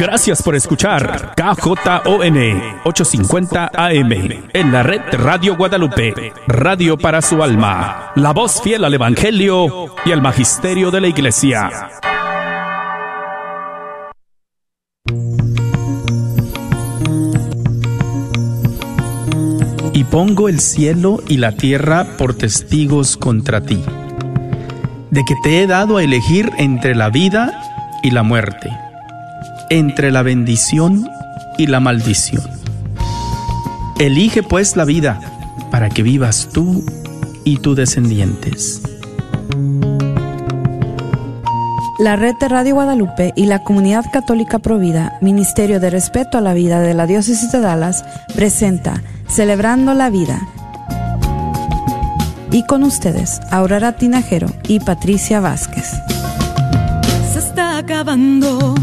Gracias por escuchar KJON 850 AM en la red Radio Guadalupe, radio para su alma, la voz fiel al Evangelio y al Magisterio de la Iglesia. Y pongo el cielo y la tierra por testigos contra ti, de que te he dado a elegir entre la vida y la muerte entre la bendición y la maldición. Elige pues la vida para que vivas tú y tus descendientes. La red de Radio Guadalupe y la Comunidad Católica Provida, Ministerio de Respeto a la Vida de la Diócesis de Dallas, presenta Celebrando la Vida. Y con ustedes, Aurora Tinajero y Patricia Vázquez. Se está acabando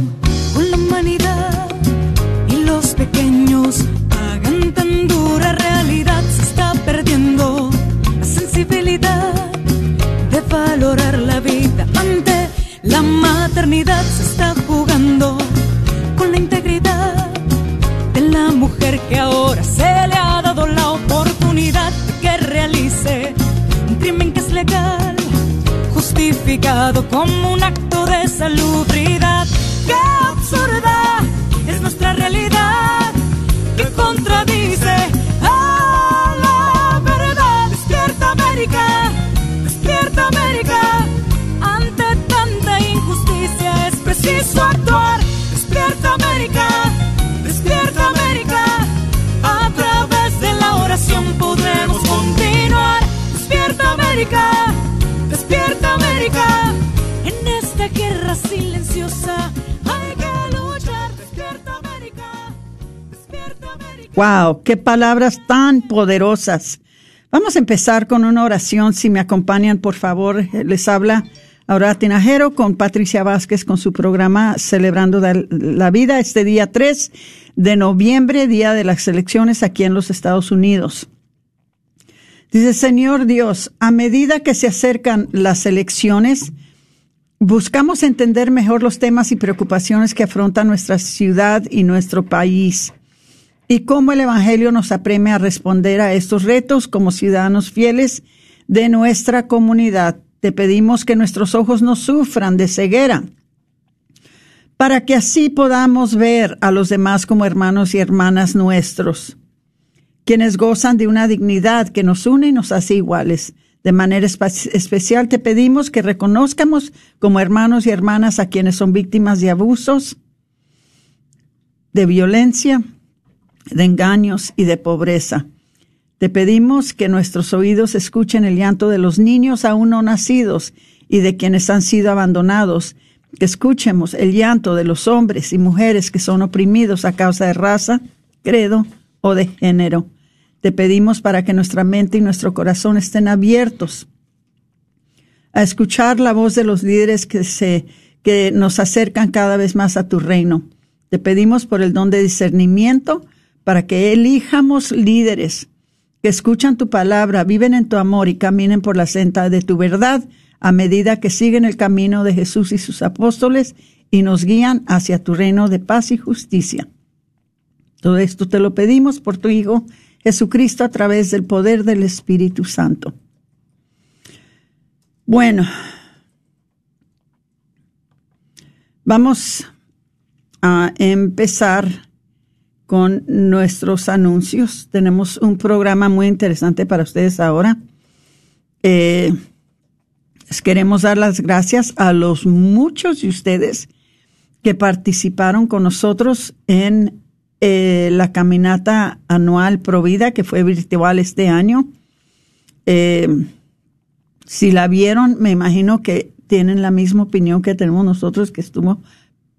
la maternidad. Se está jugando con la integridad de la mujer que ahora se le ha dado la oportunidad de que realice un crimen que es legal, justificado como un acto de salubridad. ¡Qué absurda es nuestra realidad que contradice preciso actuar. Despierta América, despierta América. A través de la oración podremos continuar. Despierta América, despierta América. En esta guerra silenciosa. Wow, qué palabras tan poderosas. Vamos a empezar con una oración. Si me acompañan, por favor, les habla Aurora Tinajero con Patricia Vázquez con su programa Celebrando la Vida este día 3 de noviembre, día de las elecciones aquí en los Estados Unidos. Dice, Señor Dios, a medida que se acercan las elecciones, buscamos entender mejor los temas y preocupaciones que afronta nuestra ciudad y nuestro país y cómo el Evangelio nos apremia a responder a estos retos como ciudadanos fieles de nuestra comunidad. Te pedimos que nuestros ojos no sufran de ceguera, para que así podamos ver a los demás como hermanos y hermanas nuestros, quienes gozan de una dignidad que nos une y nos hace iguales. De manera especial te pedimos que reconozcamos como hermanos y hermanas a quienes son víctimas de abusos, de violencia, de engaños y de pobreza. Te pedimos que nuestros oídos escuchen el llanto de los niños aún no nacidos y de quienes han sido abandonados, que escuchemos el llanto de los hombres y mujeres que son oprimidos a causa de raza, credo o de género. Te pedimos para que nuestra mente y nuestro corazón estén abiertos a escuchar la voz de los líderes que se que nos acercan cada vez más a tu reino. Te pedimos por el don de discernimiento para que elijamos líderes que escuchan tu palabra, viven en tu amor y caminen por la senda de tu verdad a medida que siguen el camino de Jesús y sus apóstoles y nos guían hacia tu reino de paz y justicia. Todo esto te lo pedimos por tu Hijo Jesucristo a través del poder del Espíritu Santo. Bueno, vamos a empezar con nuestros anuncios. Tenemos un programa muy interesante para ustedes ahora. Eh, queremos dar las gracias a los muchos de ustedes que participaron con nosotros en eh, la caminata anual Provida, que fue virtual este año. Eh, si la vieron, me imagino que tienen la misma opinión que tenemos nosotros, que estuvo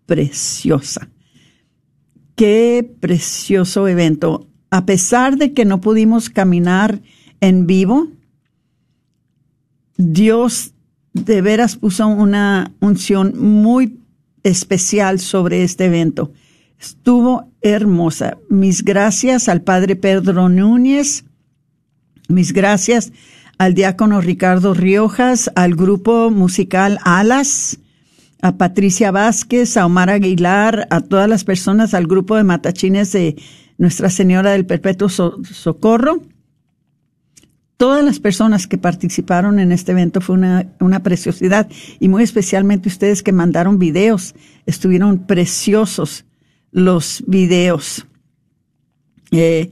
preciosa. Qué precioso evento. A pesar de que no pudimos caminar en vivo, Dios de veras puso una unción muy especial sobre este evento. Estuvo hermosa. Mis gracias al Padre Pedro Núñez, mis gracias al diácono Ricardo Riojas, al grupo musical Alas, a Patricia Vázquez, a Omar Aguilar, a todas las personas, al grupo de matachines de Nuestra Señora del Perpetuo Socorro. Todas las personas que participaron en este evento fue una, una preciosidad y muy especialmente ustedes que mandaron videos. Estuvieron preciosos los videos. Eh,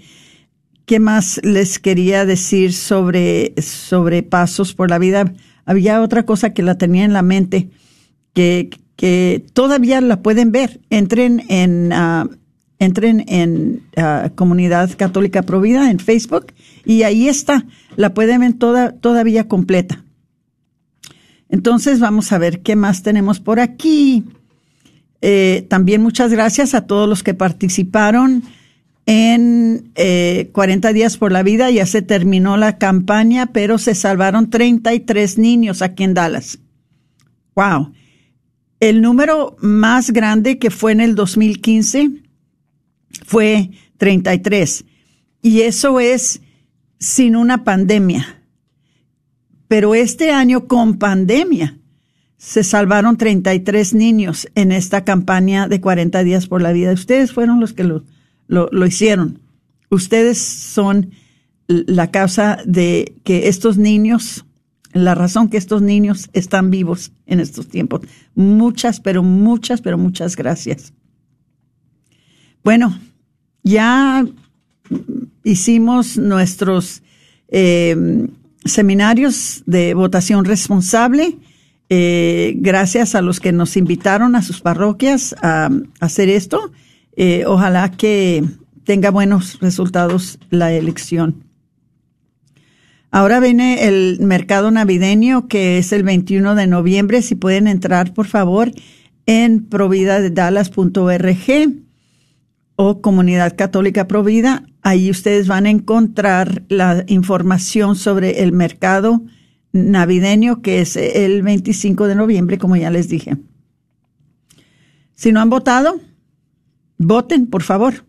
¿Qué más les quería decir sobre, sobre pasos por la vida? Había otra cosa que la tenía en la mente, que, que todavía la pueden ver. Entren en, uh, entren en uh, Comunidad Católica Provida en Facebook y ahí está. La pueden ver toda, todavía completa. Entonces vamos a ver qué más tenemos por aquí. Eh, también muchas gracias a todos los que participaron en eh, 40 días por la vida. Ya se terminó la campaña, pero se salvaron 33 niños aquí en Dallas. Wow. El número más grande que fue en el 2015 fue 33. Y eso es sin una pandemia. Pero este año con pandemia se salvaron 33 niños en esta campaña de 40 días por la vida. Ustedes fueron los que lo, lo, hicieron. Ustedes son la causa de que estos niños, la razón que estos niños están vivos en estos tiempos. Muchas, pero muchas, pero muchas gracias. Bueno, ya hicimos nuestros eh, seminarios de votación responsable. Eh, gracias a los que nos invitaron a sus parroquias a hacer esto. Eh, ojalá que tenga buenos resultados la elección. Ahora viene el mercado navideño que es el 21 de noviembre. Si pueden entrar, por favor, en providadedallas.org o Comunidad Católica Provida. Ahí ustedes van a encontrar la información sobre el mercado navideño que es el 25 de noviembre, como ya les dije. Si no han votado, voten, por favor.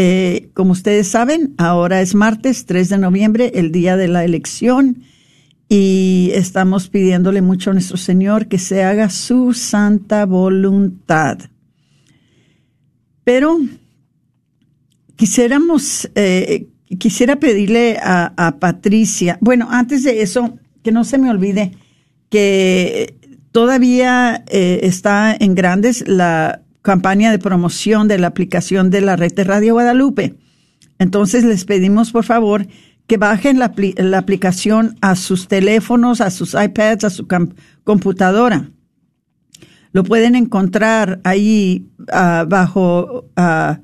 Eh, como ustedes saben, ahora es martes 3 de noviembre, el día de la elección, y estamos pidiéndole mucho a nuestro Señor que se haga su santa voluntad. Pero quisiéramos, eh, quisiera pedirle a, Patricia, bueno, antes de eso, que no se me olvide que todavía eh, está en grandes la campaña de promoción de la aplicación de la red de Radio Guadalupe. Entonces les pedimos por favor que bajen la, aplicación a sus teléfonos, a sus iPads, a su computadora. Lo pueden encontrar ahí uh, bajo, uh,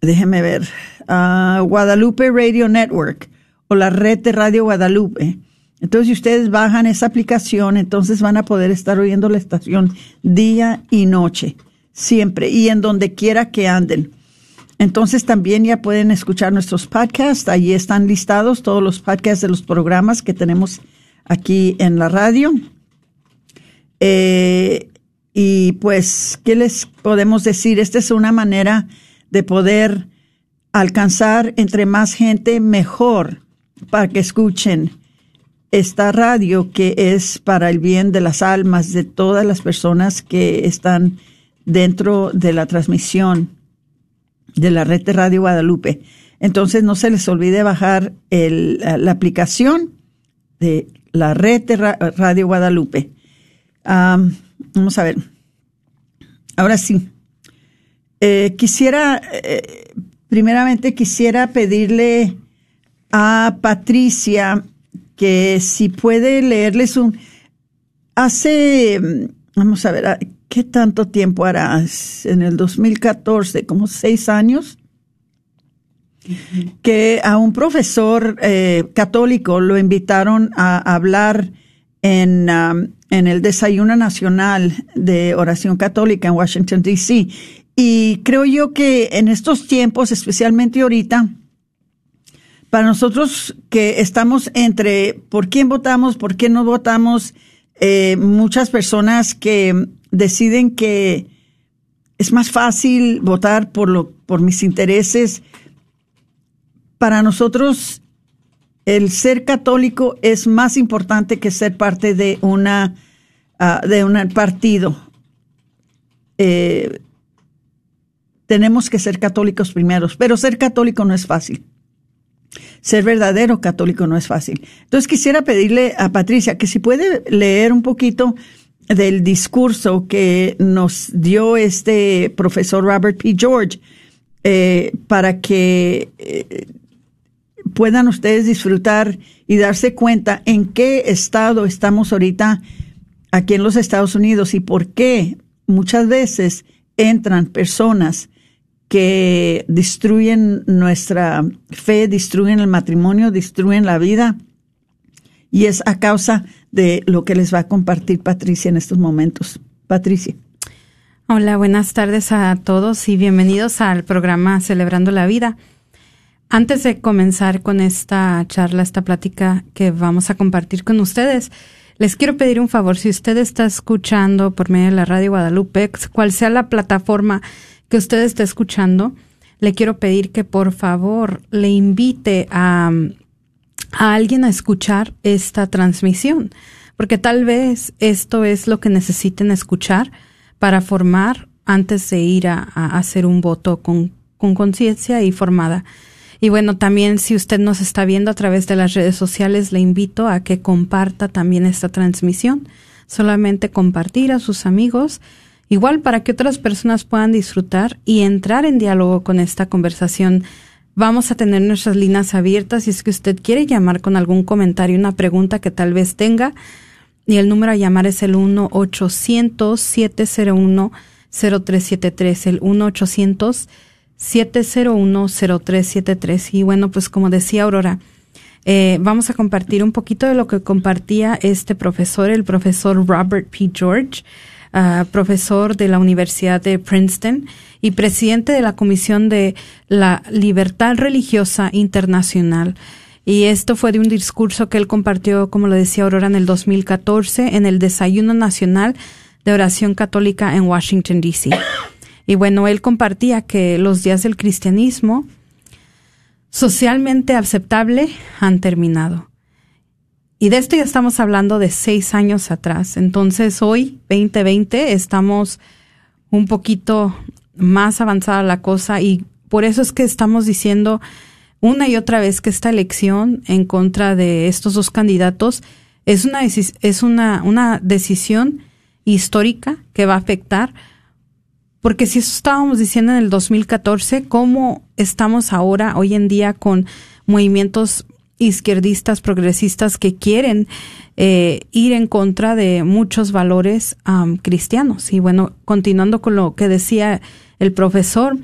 déjeme ver, uh, Guadalupe Radio Network o la red de Radio Guadalupe. Entonces, si ustedes bajan esa aplicación, entonces van a poder estar oyendo la estación día y noche siempre y en donde quiera que anden. Entonces también ya pueden escuchar nuestros podcasts. Allí están listados todos los podcasts de los programas que tenemos aquí en la radio. Eh, y pues, ¿qué les podemos decir? Esta es una manera de poder alcanzar entre más gente mejor para que escuchen esta radio que es para el bien de las almas de todas las personas que están dentro de la transmisión de la red de Radio Guadalupe. Entonces no se les olvide bajar la aplicación de la red de Radio Guadalupe. vamos a ver. Ahora sí. Eh, quisiera, eh, primeramente quisiera pedirle a Patricia que si puede leerles un... Hace, vamos a ver, ¿qué tanto tiempo hará? En el 2014, como seis años, que a un profesor eh, católico lo invitaron a hablar en, um, en el Desayuno Nacional de Oración Católica en Washington, D.C. Y creo yo que en estos tiempos, especialmente ahorita, para nosotros que estamos entre por quién votamos, por qué no votamos, eh, muchas personas que deciden que es más fácil votar por lo por mis intereses. Para nosotros el ser católico es más importante que ser parte de una ah, de un partido. Eh, tenemos que ser católicos primeros, pero ser católico no es fácil. Ser verdadero católico no es fácil. Entonces quisiera pedirle a Patricia que si puede leer un poquito del discurso que nos dio este profesor Robert P. George eh, para que eh, puedan ustedes disfrutar y darse cuenta en qué estado estamos ahorita aquí en los Estados Unidos y por qué muchas veces entran personas que destruyen nuestra fe, destruyen el matrimonio, destruyen la vida. Y es a causa de lo que les va a compartir Patricia en estos momentos. Patricia. Hola, buenas tardes a todos y bienvenidos al programa Celebrando la Vida. Antes de comenzar con esta charla, esta plática que vamos a compartir con ustedes, les quiero pedir un favor. Si usted está escuchando por medio de la radio Guadalupe, cual sea la plataforma que usted esté escuchando, le quiero pedir que por favor le invite a, a alguien a escuchar esta transmisión, porque tal vez esto es lo que necesiten escuchar para formar antes de ir a, a hacer un voto con conciencia y formada. Y bueno, también si usted nos está viendo a través de las redes sociales, le invito a que comparta también esta transmisión. Solamente compartir a sus amigos, igual para que otras personas puedan disfrutar y entrar en diálogo con esta conversación. Vamos a tener nuestras líneas abiertas si es que usted quiere llamar con algún comentario, una pregunta que tal vez tenga. Y el número a llamar es el 1-800-701-0373, el 1-800 7010373. Y bueno, pues como decía Aurora, eh, vamos a compartir un poquito de lo que compartía este profesor, el profesor Robert P. George, uh, profesor de la Universidad de Princeton y presidente de la Comisión de la Libertad Religiosa Internacional. Y esto fue de un discurso que él compartió, como lo decía Aurora, en el 2014 en el Desayuno Nacional de Oración Católica en Washington, D.C. Y bueno, él compartía que los días del cristianismo socialmente aceptable han terminado. Y de esto ya estamos hablando de seis años atrás. Entonces hoy, 2020, estamos un poquito más avanzada la cosa y por eso es que estamos diciendo una y otra vez que esta elección en contra de estos dos candidatos es una, es una, una decisión histórica que va a afectar porque si eso estábamos diciendo en el 2014, ¿cómo estamos ahora, hoy en día, con movimientos izquierdistas, progresistas que quieren eh, ir en contra de muchos valores cristianos? Y bueno, continuando con lo que decía el profesor,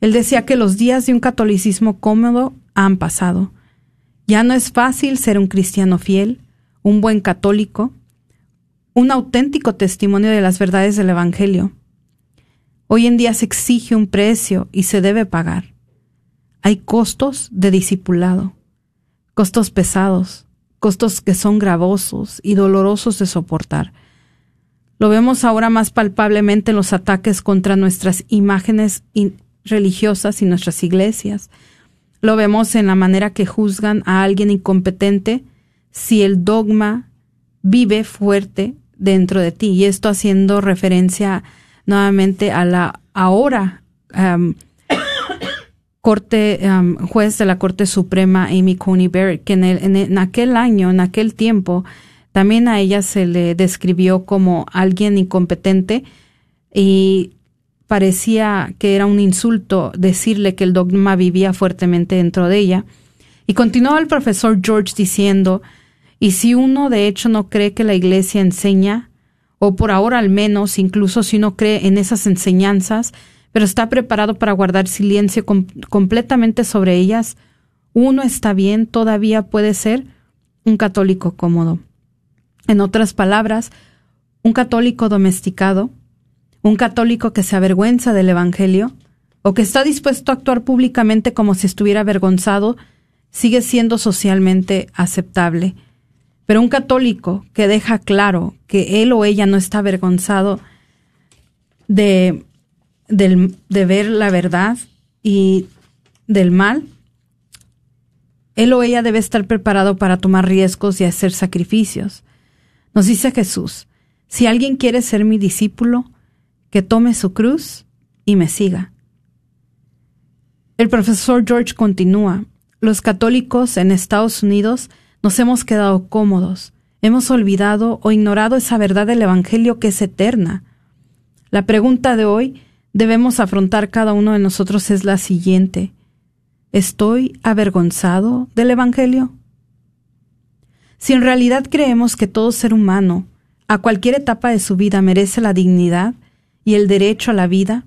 él decía que los días de un catolicismo cómodo han pasado. Ya no es fácil ser un cristiano fiel, un buen católico, un auténtico testimonio de las verdades del Evangelio. Hoy en día se exige un precio y se debe pagar. Hay costos de discipulado, costos pesados, costos que son gravosos y dolorosos de soportar. Lo vemos ahora más palpablemente en los ataques contra nuestras imágenes religiosas y nuestras iglesias. Lo vemos en la manera que juzgan a alguien incompetente si el dogma vive fuerte dentro de ti. Y esto haciendo referencia nuevamente a la ahora corte juez de la Corte Suprema Amy Coney Barrett, que en, en, aquel año, en aquel tiempo, también a ella se le describió como alguien incompetente y parecía que era un insulto decirle que el dogma vivía fuertemente dentro de ella. Y continuó el profesor George diciendo, y si uno de hecho no cree que la Iglesia enseña o por ahora al menos, incluso si no cree en esas enseñanzas, pero está preparado para guardar silencio completamente sobre ellas, uno está bien, todavía puede ser un católico cómodo. En otras palabras, un católico domesticado, un católico que se avergüenza del Evangelio, o que está dispuesto a actuar públicamente como si estuviera avergonzado, sigue siendo socialmente aceptable pero un católico que deja claro que él o ella no está avergonzado de, de ver la verdad y del mal, él o ella debe estar preparado para tomar riesgos y hacer sacrificios. Nos dice Jesús, Si alguien quiere ser mi discípulo, que tome su cruz y me siga. El profesor George continúa, los católicos en Estados Unidos nos hemos quedado cómodos, hemos olvidado o ignorado esa verdad del Evangelio que es eterna. La pregunta de hoy debemos afrontar cada uno de nosotros es la siguiente. ¿Estoy avergonzado del Evangelio? Si en realidad creemos que todo ser humano, a cualquier etapa de su vida, merece la dignidad y el derecho a la vida,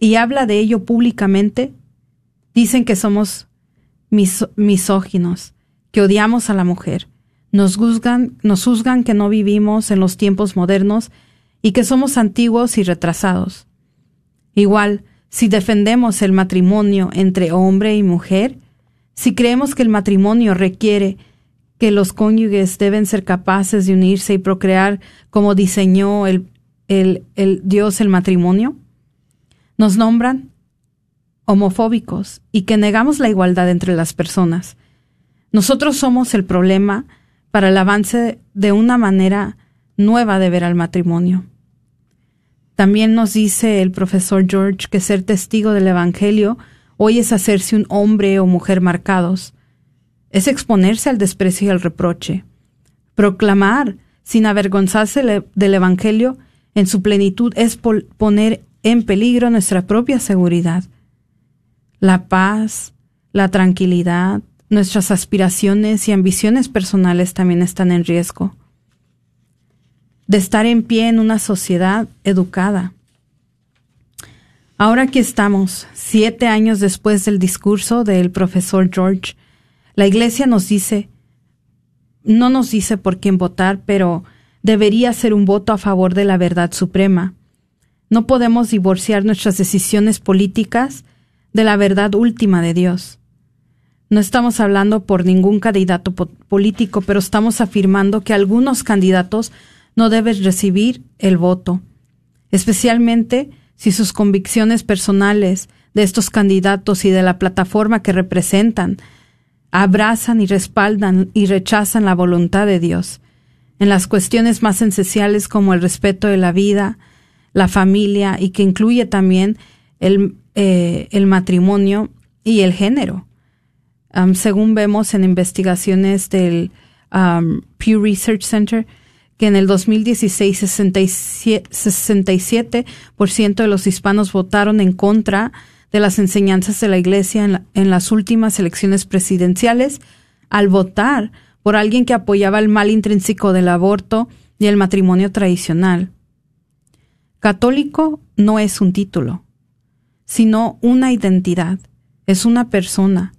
y habla de ello públicamente, dicen que somos misóginos, que odiamos a la mujer, nos juzgan, nos juzgan que no vivimos en los tiempos modernos y que somos antiguos y retrasados. Igual, si defendemos el matrimonio entre hombre y mujer, si creemos que el matrimonio requiere que los cónyuges deben ser capaces de unirse y procrear como diseñó el, el, el Dios el matrimonio, nos nombran homofóbicos y que negamos la igualdad entre las personas. Nosotros somos el problema para el avance de una manera nueva de ver al matrimonio. También nos dice el profesor George que ser testigo del Evangelio hoy es hacerse un hombre o mujer marcados. Es exponerse al desprecio y al reproche. Proclamar, sin avergonzarse del Evangelio, en su plenitud es poner en peligro nuestra propia seguridad. La paz, la tranquilidad, nuestras aspiraciones y ambiciones personales también están en riesgo de estar en pie en una sociedad educada. Ahora aquí estamos, siete años después del discurso del profesor George. La Iglesia nos dice, no nos dice por quién votar, pero debería ser un voto a favor de la verdad suprema. No podemos divorciar nuestras decisiones políticas de la verdad última de Dios. No estamos hablando por ningún candidato político, pero estamos afirmando que algunos candidatos no debes recibir el voto, especialmente si sus convicciones personales de estos candidatos y de la plataforma que representan abrazan y respaldan y rechazan la voluntad de Dios en las cuestiones más esenciales como el respeto de la vida, la familia y que incluye también el, eh, matrimonio y el género. según vemos en investigaciones del Pew Research Center, que en el 2016 67%, de los hispanos votaron en contra de las enseñanzas de la Iglesia en, las últimas elecciones presidenciales al votar por alguien que apoyaba el mal intrínseco del aborto y el matrimonio tradicional. Católico no es un título, sino una identidad, es una persona.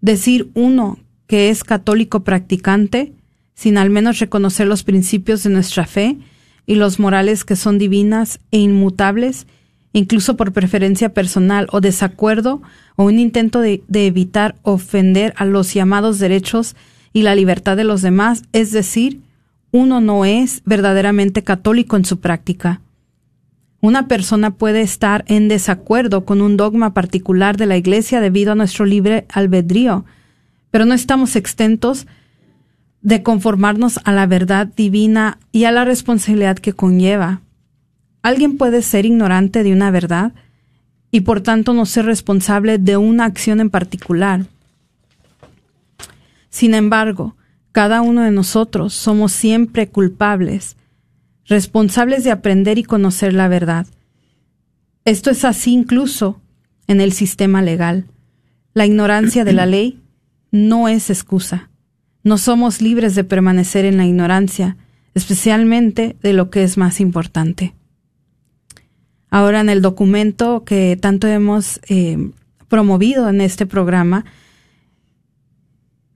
Decir uno que es católico practicante sin al menos reconocer los principios de nuestra fe y los morales que son divinas e inmutables, incluso por preferencia personal o desacuerdo o un intento de, evitar ofender a los llamados derechos y la libertad de los demás, es decir, uno no es verdaderamente católico en su práctica. Una persona puede estar en desacuerdo con un dogma particular de la Iglesia debido a nuestro libre albedrío, pero no estamos exentos de conformarnos a la verdad divina y a la responsabilidad que conlleva. Alguien puede ser ignorante de una verdad y por tanto no ser responsable de una acción en particular. Sin embargo, cada uno de nosotros somos siempre culpables, responsables de aprender y conocer la verdad. Esto es así incluso en el sistema legal. La ignorancia de la ley no es excusa. No somos libres de permanecer en la ignorancia, especialmente de lo que es más importante. Ahora en el documento que tanto hemos eh, promovido en este programa,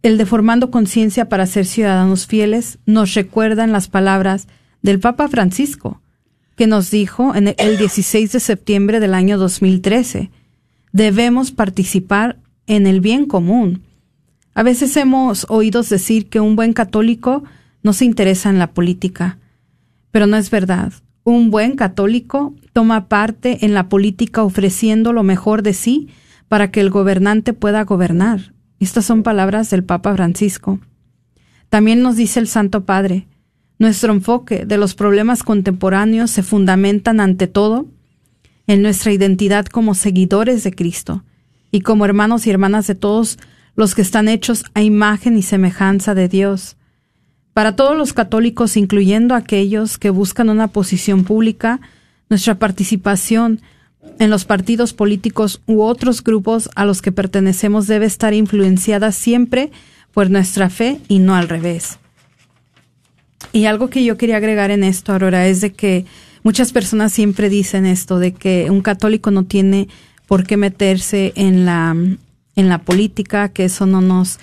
el de Formando Conciencia para ser ciudadanos fieles, nos recuerdan las palabras del Papa Francisco, que nos dijo en el 16 de septiembre del año 2013, debemos participar en el bien común a veces hemos oído decir que un buen católico no se interesa en la política, pero no es verdad. Un buen católico toma parte en la política ofreciendo lo mejor de sí para que el gobernante pueda gobernar. Estas son palabras del Papa Francisco. También nos dice el Santo Padre, Nuestro enfoque de los problemas contemporáneos se fundamentan ante todo en nuestra identidad como seguidores de Cristo y como hermanos y hermanas de todos los que están hechos a imagen y semejanza de Dios. Para todos los católicos, incluyendo aquellos que buscan una posición pública, nuestra participación en los partidos políticos u otros grupos a los que pertenecemos debe estar influenciada siempre por nuestra fe y no al revés. Y algo que yo quería agregar en esto, Aurora, es de que muchas personas siempre dicen esto, de que un católico no tiene por qué meterse en la, en la política, que eso no nos,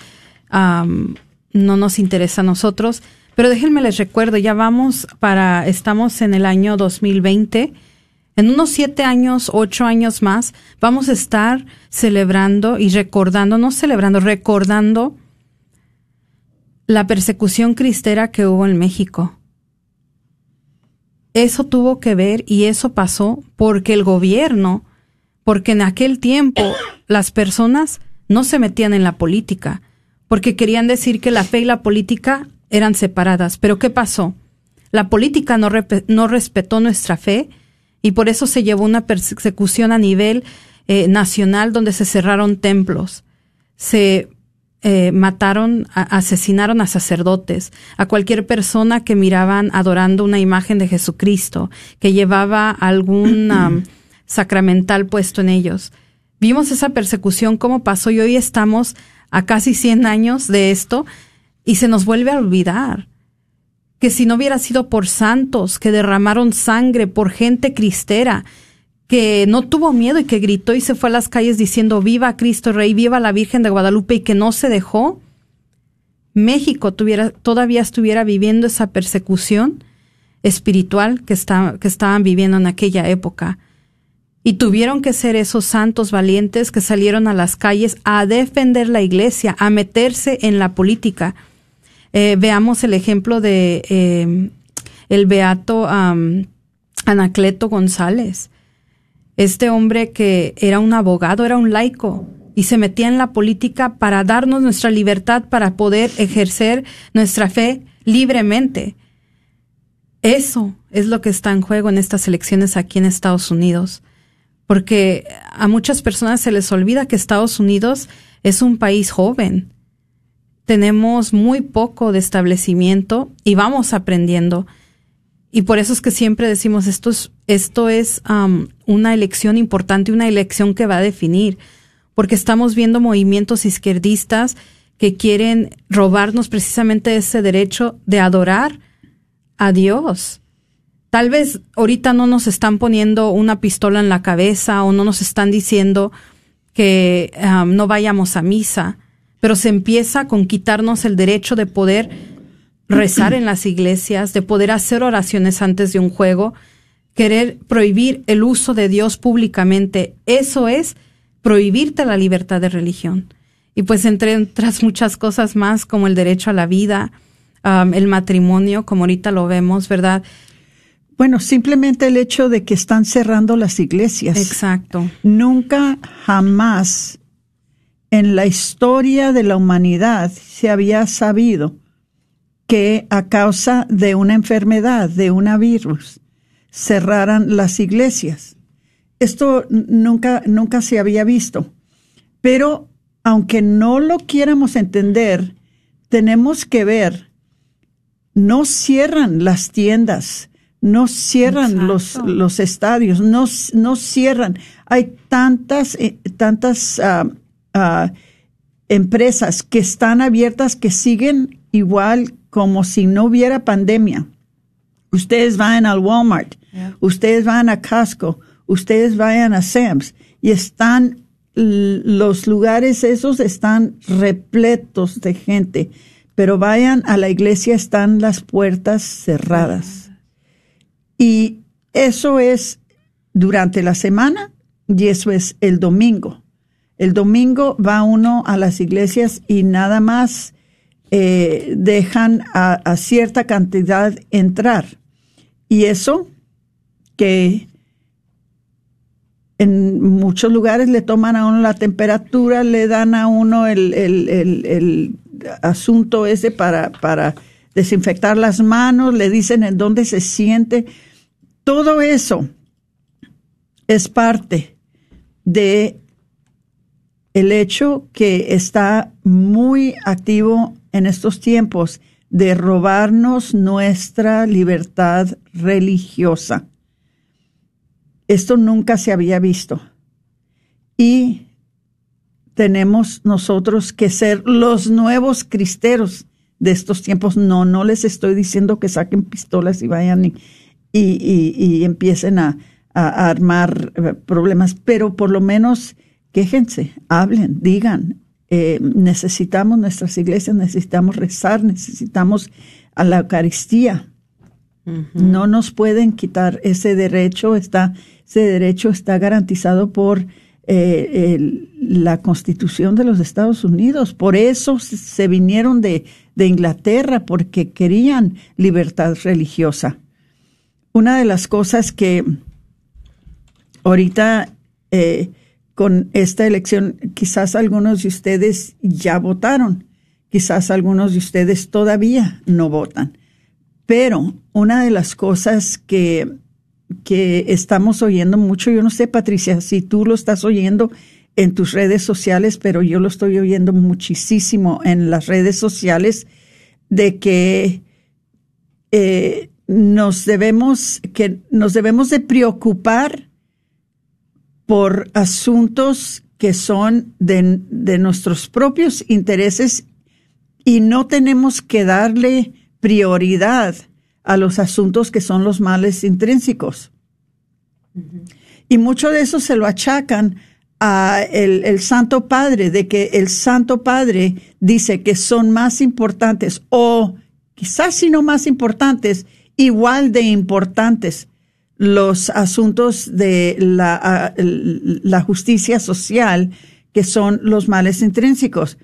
no nos interesa a nosotros. Pero déjenme les recuerdo, ya vamos para, estamos en el año 2020. En unos siete años, ocho años más, vamos a estar celebrando y recordando, no celebrando, recordando la persecución cristera que hubo en México. Eso tuvo que ver y eso pasó porque el gobierno, porque en aquel tiempo las personas no se metían en la política, porque querían decir que la fe y la política eran separadas. Pero ¿qué pasó? La política no, no respetó nuestra fe y por eso se llevó una persecución a nivel eh, nacional donde se cerraron templos, se eh, mataron, asesinaron a sacerdotes, a cualquier persona que miraban adorando una imagen de Jesucristo, que llevaba algún sacramental puesto en ellos. Vimos esa persecución, cómo pasó, y hoy estamos a casi 100 años de esto, y se nos vuelve a olvidar que si no hubiera sido por santos que derramaron sangre, por gente cristera, que no tuvo miedo y que gritó y se fue a las calles diciendo viva Cristo Rey, viva la Virgen de Guadalupe y que no se dejó, México tuviera, todavía estuviera viviendo esa persecución espiritual que, está, que estaban viviendo en aquella época. Y tuvieron que ser esos santos valientes que salieron a las calles a defender la iglesia, a meterse en la política. Eh, veamos el ejemplo de eh, el beato Anacleto González este hombre que era un abogado, era un laico y se metía en la política para darnos nuestra libertad para poder ejercer nuestra fe libremente. Eso es lo que está en juego en estas elecciones aquí en Estados Unidos, porque a muchas personas se les olvida que Estados Unidos es un país joven. Tenemos muy poco de establecimiento y vamos aprendiendo. Y por eso es que siempre decimos, esto es, esto es una elección importante, una elección que va a definir, porque estamos viendo movimientos izquierdistas que quieren robarnos precisamente ese derecho de adorar a Dios. Tal vez ahorita no nos están poniendo una pistola en la cabeza o no nos están diciendo que no vayamos a misa, pero se empieza con quitarnos el derecho de poder rezar en las iglesias, de poder hacer oraciones antes de un juego, querer prohibir el uso de Dios públicamente, eso es prohibirte la libertad de religión. Y pues entre otras muchas cosas más, como el derecho a la vida, el matrimonio, como ahorita lo vemos, ¿verdad? Bueno, simplemente el hecho de que están cerrando las iglesias. Exacto. Nunca, jamás en la historia de la humanidad se había sabido que a causa de una enfermedad, de una virus, cerraran las iglesias. Esto nunca, nunca se había visto. Pero aunque no lo quieramos entender, tenemos que ver, no cierran las tiendas, no cierran los, los, estadios, no, no, cierran. Hay tantas, eh, tantas ah, empresas que están abiertas que siguen igual como si no hubiera pandemia. Ustedes van al Walmart, ustedes van a Costco, ustedes vayan a Sam's y están los lugares esos están repletos de gente, pero vayan a la iglesia están las puertas cerradas. Y eso es durante la semana y eso es el domingo. El domingo va uno a las iglesias y nada más eh, dejan a, cierta cantidad entrar. Y eso que en muchos lugares le toman a uno la temperatura, le dan a uno el, el, asunto ese para, para desinfectar las manos, le dicen en dónde se siente. Todo eso es parte de el hecho que está muy activo en estos tiempos de robarnos nuestra libertad religiosa. Esto nunca se había visto. Y tenemos nosotros que ser los nuevos cristeros de estos tiempos. No, no les estoy diciendo que saquen pistolas y vayan y, y, empiecen a, a, armar eh, problemas, pero por lo menos quéjense, hablen, digan, eh, necesitamos nuestras iglesias, necesitamos rezar, necesitamos a la Eucaristía. No nos pueden quitar ese derecho, está, ese derecho está garantizado por eh, la Constitución de los Estados Unidos. Por eso se vinieron de, de Inglaterra, porque querían libertad religiosa. Una de las cosas que ahorita eh, con esta elección, quizás algunos de ustedes ya votaron, quizás algunos de ustedes todavía no votan. Pero una de las cosas que, que estamos oyendo mucho, yo no sé, Patricia, si tú lo estás oyendo en tus redes sociales, pero yo lo estoy oyendo muchísimo en las redes sociales, de que eh, nos debemos, que nos debemos de preocupar por asuntos que son de, de nuestros propios intereses y no tenemos que darle prioridad a los asuntos que son los males intrínsecos. Y mucho de eso se lo achacan a el, el, Santo Padre, de que el Santo Padre dice que son más importantes o quizás si no más importantes, igual de importantes los asuntos de la, la justicia social, que son los males intrínsecos.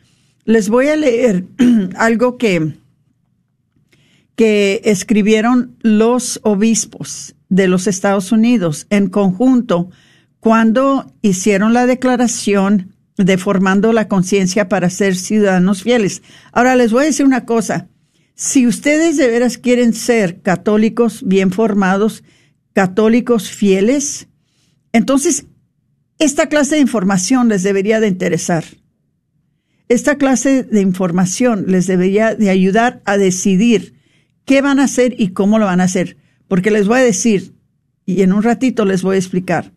Les voy a leer algo que, que escribieron los obispos de los Estados Unidos en conjunto cuando hicieron la declaración de formando la conciencia para ser ciudadanos fieles. Ahora les voy a decir una cosa. Si ustedes de veras quieren ser católicos bien formados, católicos fieles, entonces esta clase de información les debería de interesar. Esta clase de información les debería de ayudar a decidir qué van a hacer y cómo lo van a hacer. Porque les voy a decir, y en un ratito les voy a explicar,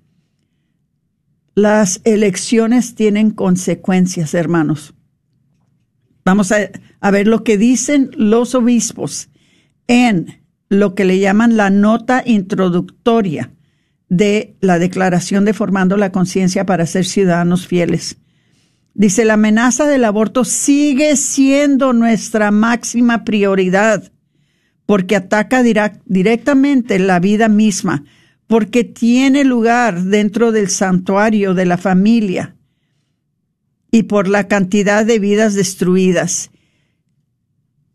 las elecciones tienen consecuencias, hermanos. Vamos a, a ver lo que dicen los obispos en lo que le llaman la nota introductoria de la Declaración de Formando la Conciencia para ser ciudadanos fieles. Dice, la amenaza del aborto sigue siendo nuestra máxima prioridad porque ataca directamente la vida misma, porque tiene lugar dentro del santuario de la familia y por la cantidad de vidas destruidas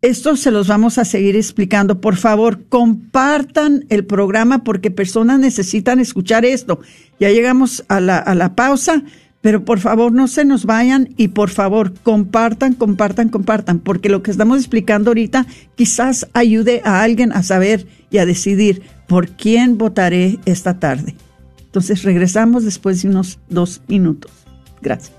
esto se los vamos a seguir explicando. Por favor, compartan el programa porque personas necesitan escuchar esto. Ya llegamos a la, pausa, pero por favor no se nos vayan y por favor compartan, compartan, compartan, porque lo que estamos explicando ahorita quizás ayude a alguien a saber y a decidir por quién votaré esta tarde. Entonces regresamos después de unos dos minutos. Gracias.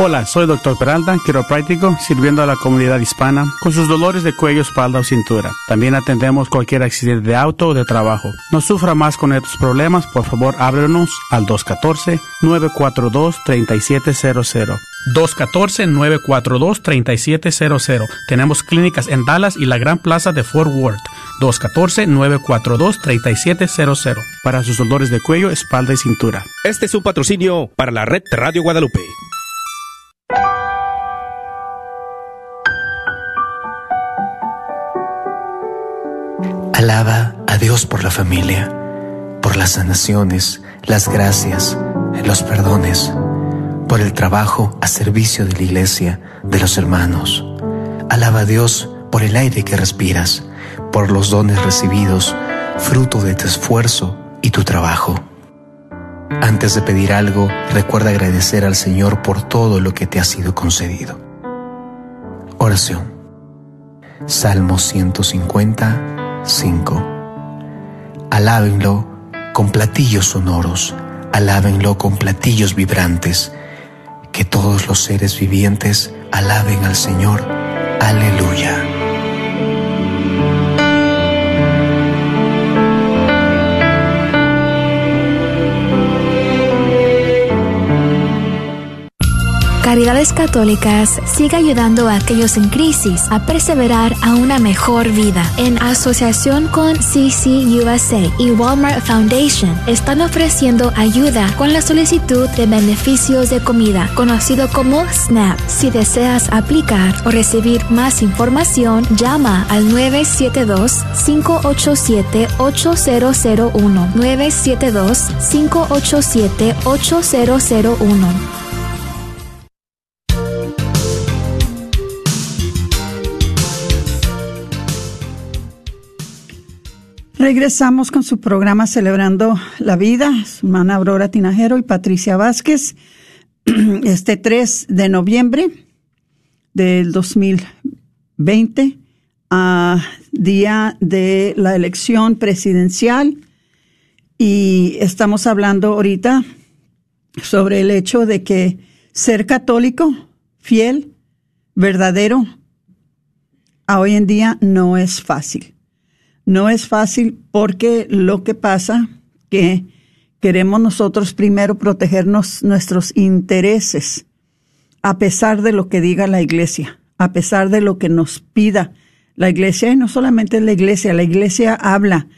Hola, soy Dr. Peralta, quiropráctico, sirviendo a la comunidad hispana con sus dolores de cuello, espalda o cintura. También atendemos cualquier accidente de auto o de trabajo. No sufra más con estos problemas, por favor háblenos al 214-942-3700. 214-942-3700. Tenemos clínicas en Dallas y la Gran Plaza de Fort Worth. 214-942-3700. Para sus dolores de cuello, espalda y cintura. Este es un patrocinio para la red Radio Guadalupe. Alaba a Dios por la familia, por las sanaciones, las gracias, los perdones, por el trabajo a servicio de la iglesia, de los hermanos. Alaba a Dios por el aire que respiras, por los dones recibidos, fruto de tu esfuerzo y tu trabajo. Antes de pedir algo, recuerda agradecer al Señor por todo lo que te ha sido concedido. Oración. Salmo 150, 5. Alábenlo con platillos sonoros, alábenlo con platillos vibrantes. Que todos los seres vivientes alaben al Señor. Aleluya. Caridades Católicas sigue ayudando a aquellos en crisis a perseverar a una mejor vida. En asociación con CCUSA y Walmart Foundation están ofreciendo ayuda con la solicitud de beneficios de comida, conocido como SNAP. Si deseas aplicar o recibir más información, llama al 972-587-8001. 972-587-8001. Regresamos con su programa Celebrando la Vida, su hermana Aurora Tinajero y Patricia Vázquez, este 3 de noviembre del 2020, a día de la elección presidencial, y estamos hablando ahorita sobre el hecho de que ser católico, fiel, verdadero, a hoy en día no es fácil no es fácil porque lo que pasa que queremos nosotros primero protegernos nuestros intereses, a pesar de lo que diga la iglesia, a pesar de lo que nos pida la iglesia, y no solamente la iglesia, la iglesia habla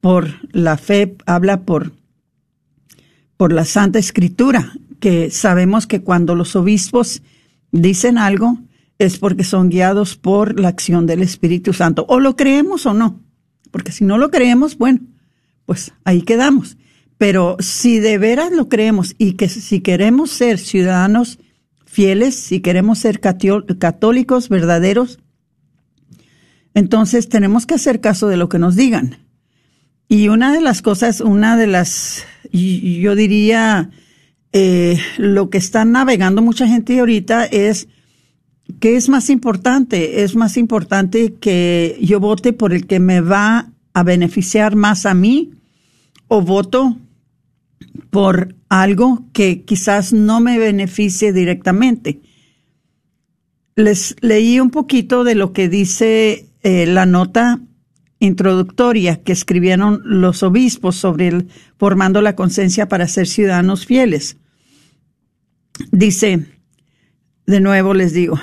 por la fe, habla por, por la Santa Escritura, que sabemos que cuando los obispos dicen algo es porque son guiados por la acción del Espíritu Santo, o lo creemos o no. Porque si no lo creemos, bueno, pues ahí quedamos. Pero si de veras lo creemos y que si queremos ser ciudadanos fieles, si queremos ser católicos verdaderos, entonces tenemos que hacer caso de lo que nos digan. Y una de las cosas, una de las, yo diría, eh, lo que está navegando mucha gente ahorita es ¿Qué es más importante? Es más importante que yo vote por el que me va a beneficiar más a mí o voto por algo que quizás no me beneficie directamente. Les leí un poquito de lo que dice eh, la nota introductoria que escribieron los obispos sobre el formando la conciencia para ser ciudadanos fieles. Dice, de nuevo les digo,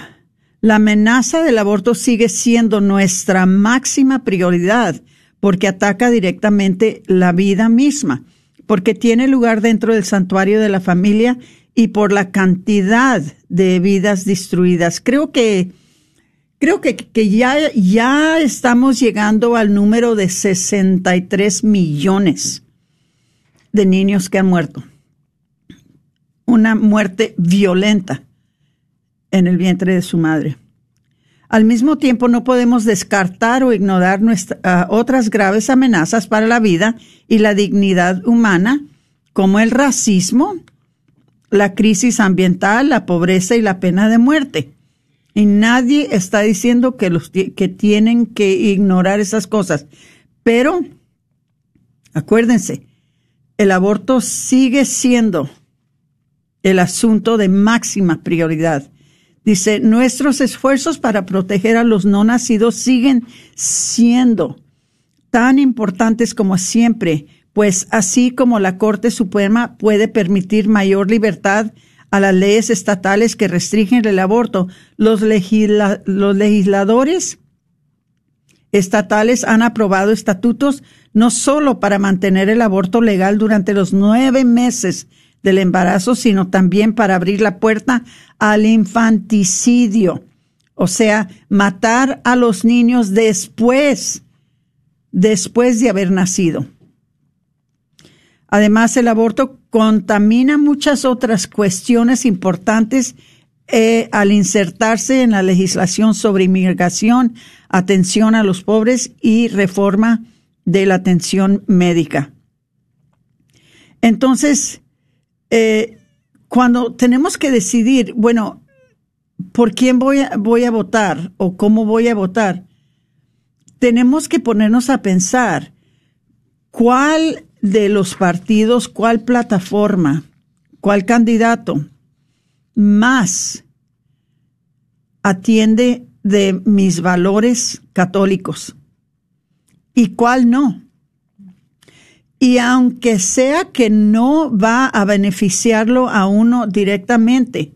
la amenaza del aborto sigue siendo nuestra máxima prioridad porque ataca directamente la vida misma, porque tiene lugar dentro del santuario de la familia y por la cantidad de vidas destruidas. Creo que creo que, que ya, ya estamos llegando al número de 63 millones de niños que han muerto. Una muerte violenta en el vientre de su madre. Al mismo tiempo, no podemos descartar o ignorar ah, otras graves amenazas para la vida y la dignidad humana, como el racismo, la crisis ambiental, la pobreza y la pena de muerte. Y nadie está diciendo que, los, que tienen que ignorar esas cosas. Pero, acuérdense, el aborto sigue siendo el asunto de máxima prioridad. Dice, nuestros esfuerzos para proteger a los no nacidos siguen siendo tan importantes como siempre, pues así como la Corte Suprema puede permitir mayor libertad a las leyes estatales que restringen el aborto, los, legisladores estatales han aprobado estatutos no solo para mantener el aborto legal durante los nueve meses del embarazo, sino también para abrir la puerta al infanticidio, o sea, matar a los niños después, después de haber nacido. Además, el aborto contamina muchas otras cuestiones importantes eh, al insertarse en la legislación sobre inmigración, atención a los pobres y reforma de la atención médica. Entonces, eh, cuando tenemos que decidir, bueno, ¿por quién voy a, voy a votar o cómo voy a votar? Tenemos que ponernos a pensar cuál de los partidos, cuál plataforma, cuál candidato más atiende de mis valores católicos y cuál no. Y aunque sea que no va a beneficiarlo a uno directamente,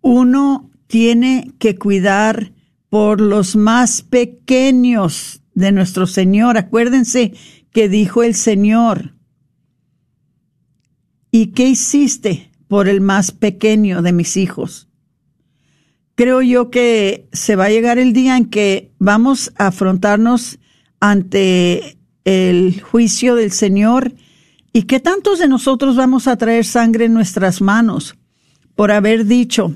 uno tiene que cuidar por los más pequeños de nuestro Señor. Acuérdense que dijo el Señor, ¿y qué hiciste por el más pequeño de mis hijos? Creo yo que se va a llegar el día en que vamos a afrontarnos ante el juicio del Señor y que tantos de nosotros vamos a traer sangre en nuestras manos por haber dicho,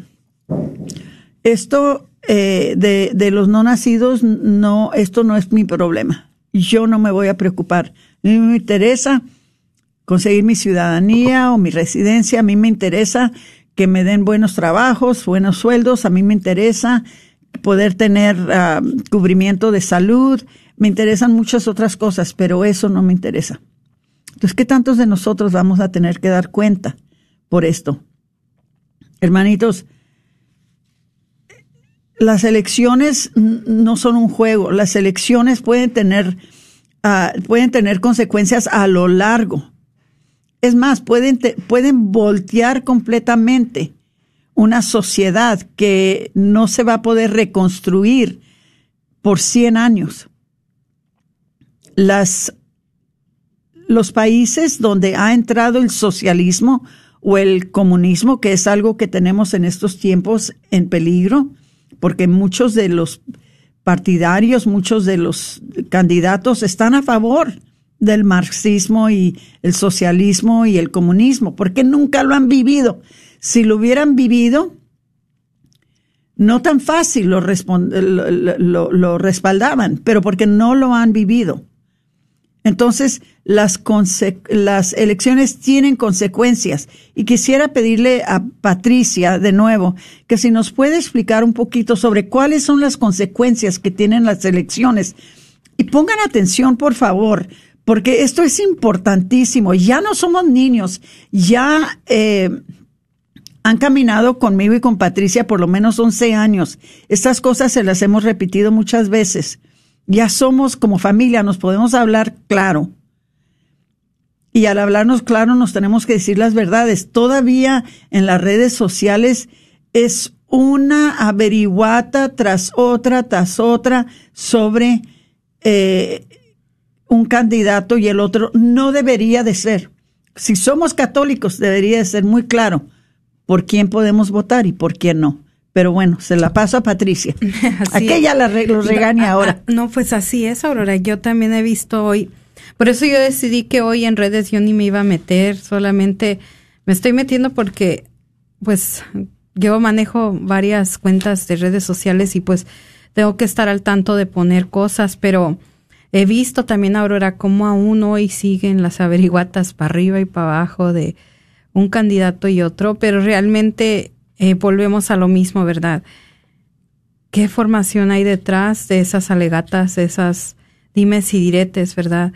esto eh, de, de los no nacidos, no, esto no es mi problema. Yo no me voy a preocupar. A mí me interesa conseguir mi ciudadanía o mi residencia. A mí me interesa que me den buenos trabajos, buenos sueldos. A mí me interesa poder tener ah, cubrimiento de salud. Me interesan muchas otras cosas, pero eso no me interesa. Entonces, ¿qué tantos de nosotros vamos a tener que dar cuenta por esto? Hermanitos, las elecciones no son un juego. Las elecciones pueden tener, ah, pueden tener consecuencias a lo largo. Es más, pueden, pueden voltear completamente una sociedad que no se va a poder reconstruir por 100 años. Las, los países donde ha entrado el socialismo o el comunismo, que es algo que tenemos en estos tiempos en peligro, porque muchos de los partidarios, muchos de los candidatos están a favor del marxismo y el socialismo y el comunismo, porque nunca lo han vivido. Si lo hubieran vivido, no tan fácil lo, lo, respaldaban, pero porque no lo han vivido. Entonces, las, las elecciones tienen consecuencias. Y quisiera pedirle a Patricia de nuevo que si nos puede explicar un poquito sobre cuáles son las consecuencias que tienen las elecciones. Y pongan atención, por favor, porque esto es importantísimo. Ya no somos niños, ya eh, han caminado conmigo y con Patricia por lo menos 11 años. Estas cosas se las hemos repetido muchas veces ya somos como familia, nos podemos hablar claro. Y al hablarnos claro nos tenemos que decir las verdades. Todavía en las redes sociales es una averiguata tras otra, tras otra sobre eh, un candidato y el otro. No debería de ser. Si somos católicos, debería de ser muy claro por quién podemos votar y por quién no. Pero bueno, se la paso a Patricia. Aquella la los regaña ahora. No, pues así es, Aurora. Yo también he visto hoy. Por eso yo decidí que hoy en redes yo ni me iba a meter, solamente me estoy metiendo porque, pues, yo manejo varias cuentas de redes sociales y pues tengo que estar al tanto de poner cosas, pero he visto también, Aurora, cómo aún hoy siguen las averiguatas para arriba y para abajo de un candidato y otro, pero realmente eh, volvemos a lo mismo, ¿verdad? ¿Qué formación hay detrás de esas alegatas, de esas dimes y diretes, ¿verdad?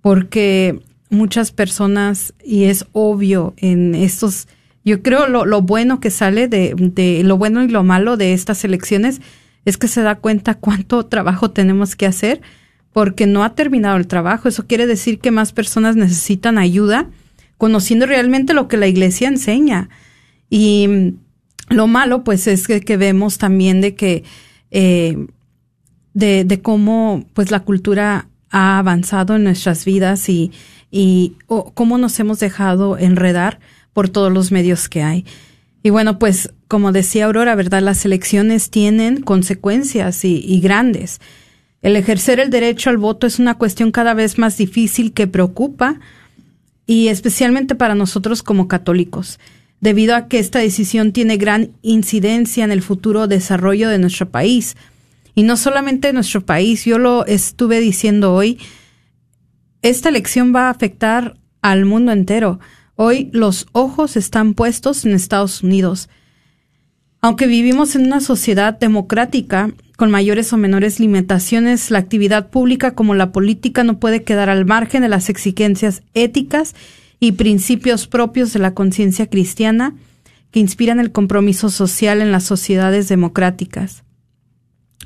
Porque muchas personas, y es obvio en estos Yo creo lo, lo bueno que sale de, de lo bueno y lo malo de estas elecciones es que se da cuenta cuánto trabajo tenemos que hacer porque no ha terminado el trabajo. Eso quiere decir que más personas necesitan ayuda conociendo realmente lo que la iglesia enseña. Y mm, lo malo, pues, es que, vemos también de que, eh, de, de, cómo, pues, la cultura ha avanzado en nuestras vidas y, y cómo nos hemos dejado enredar por todos los medios que hay. Y bueno, pues, como decía Aurora, ¿verdad? Las elecciones tienen consecuencias y, y grandes. El ejercer el derecho al voto es una cuestión cada vez más difícil que preocupa y especialmente para nosotros como católicos, debido a que esta decisión tiene gran incidencia en el futuro desarrollo de nuestro país. Y no solamente nuestro país, yo lo estuve diciendo hoy, esta elección va a afectar al mundo entero. Hoy los ojos están puestos en Estados Unidos. Aunque vivimos en una sociedad democrática, con mayores o menores limitaciones, la actividad pública como la política no puede quedar al margen de las exigencias éticas y principios propios de la conciencia cristiana que inspiran el compromiso social en las sociedades democráticas.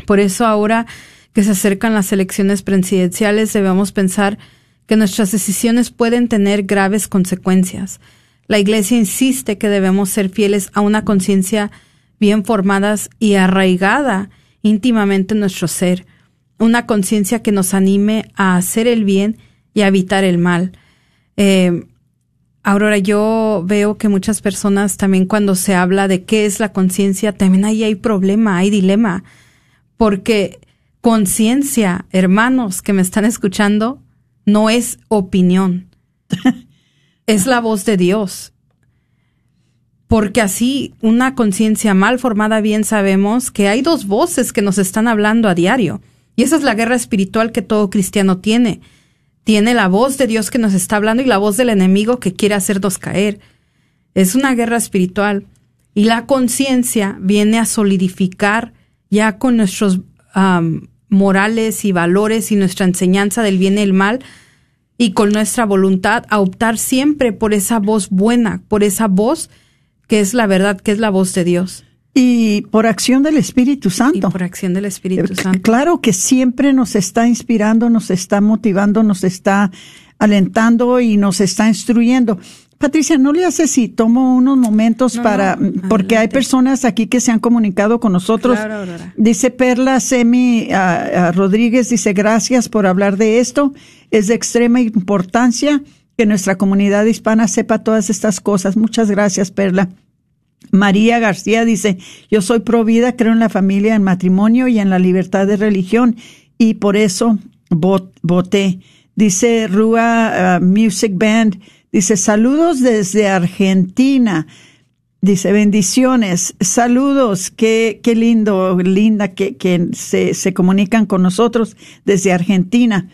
Por eso ahora que se acercan las elecciones presidenciales debemos pensar que nuestras decisiones pueden tener graves consecuencias. La Iglesia insiste que debemos ser fieles a una conciencia bien formadas y arraigada íntimamente en nuestro ser, una conciencia que nos anime a hacer el bien y a evitar el mal. Eh, Aurora, yo veo que muchas personas también cuando se habla de qué es la conciencia, también ahí hay problema, hay dilema, porque conciencia, hermanos que me están escuchando, no es opinión, es la voz de Dios porque así una conciencia mal formada bien sabemos que hay dos voces que nos están hablando a diario. Y esa es la guerra espiritual que todo cristiano tiene. Tiene la voz de Dios que nos está hablando y la voz del enemigo que quiere hacernos caer. Es una guerra espiritual. Y la conciencia viene a solidificar ya con nuestros morales y valores y nuestra enseñanza del bien y el mal y con nuestra voluntad a optar siempre por esa voz buena, por esa voz que es la verdad, que es la voz de Dios. Y por acción del Espíritu Santo. Y por acción del Espíritu eh, Santo. Claro que siempre nos está inspirando, nos está motivando, nos está alentando y nos está instruyendo. Patricia, ¿no le hace si tomo unos momentos para, porque hay personas aquí que se han comunicado con nosotros? Dice Perla Semi Rodríguez, dice gracias por hablar de esto. Es de extrema importancia que nuestra comunidad hispana sepa todas estas cosas. Muchas gracias, Perla. María García dice, yo soy pro vida, creo en la familia, en matrimonio y en la libertad de religión y por eso voté. Dice Rua uh, Music Band, dice, saludos desde Argentina. Dice, bendiciones, saludos, qué, qué lindo, linda que, que se, se comunican con nosotros desde Argentina.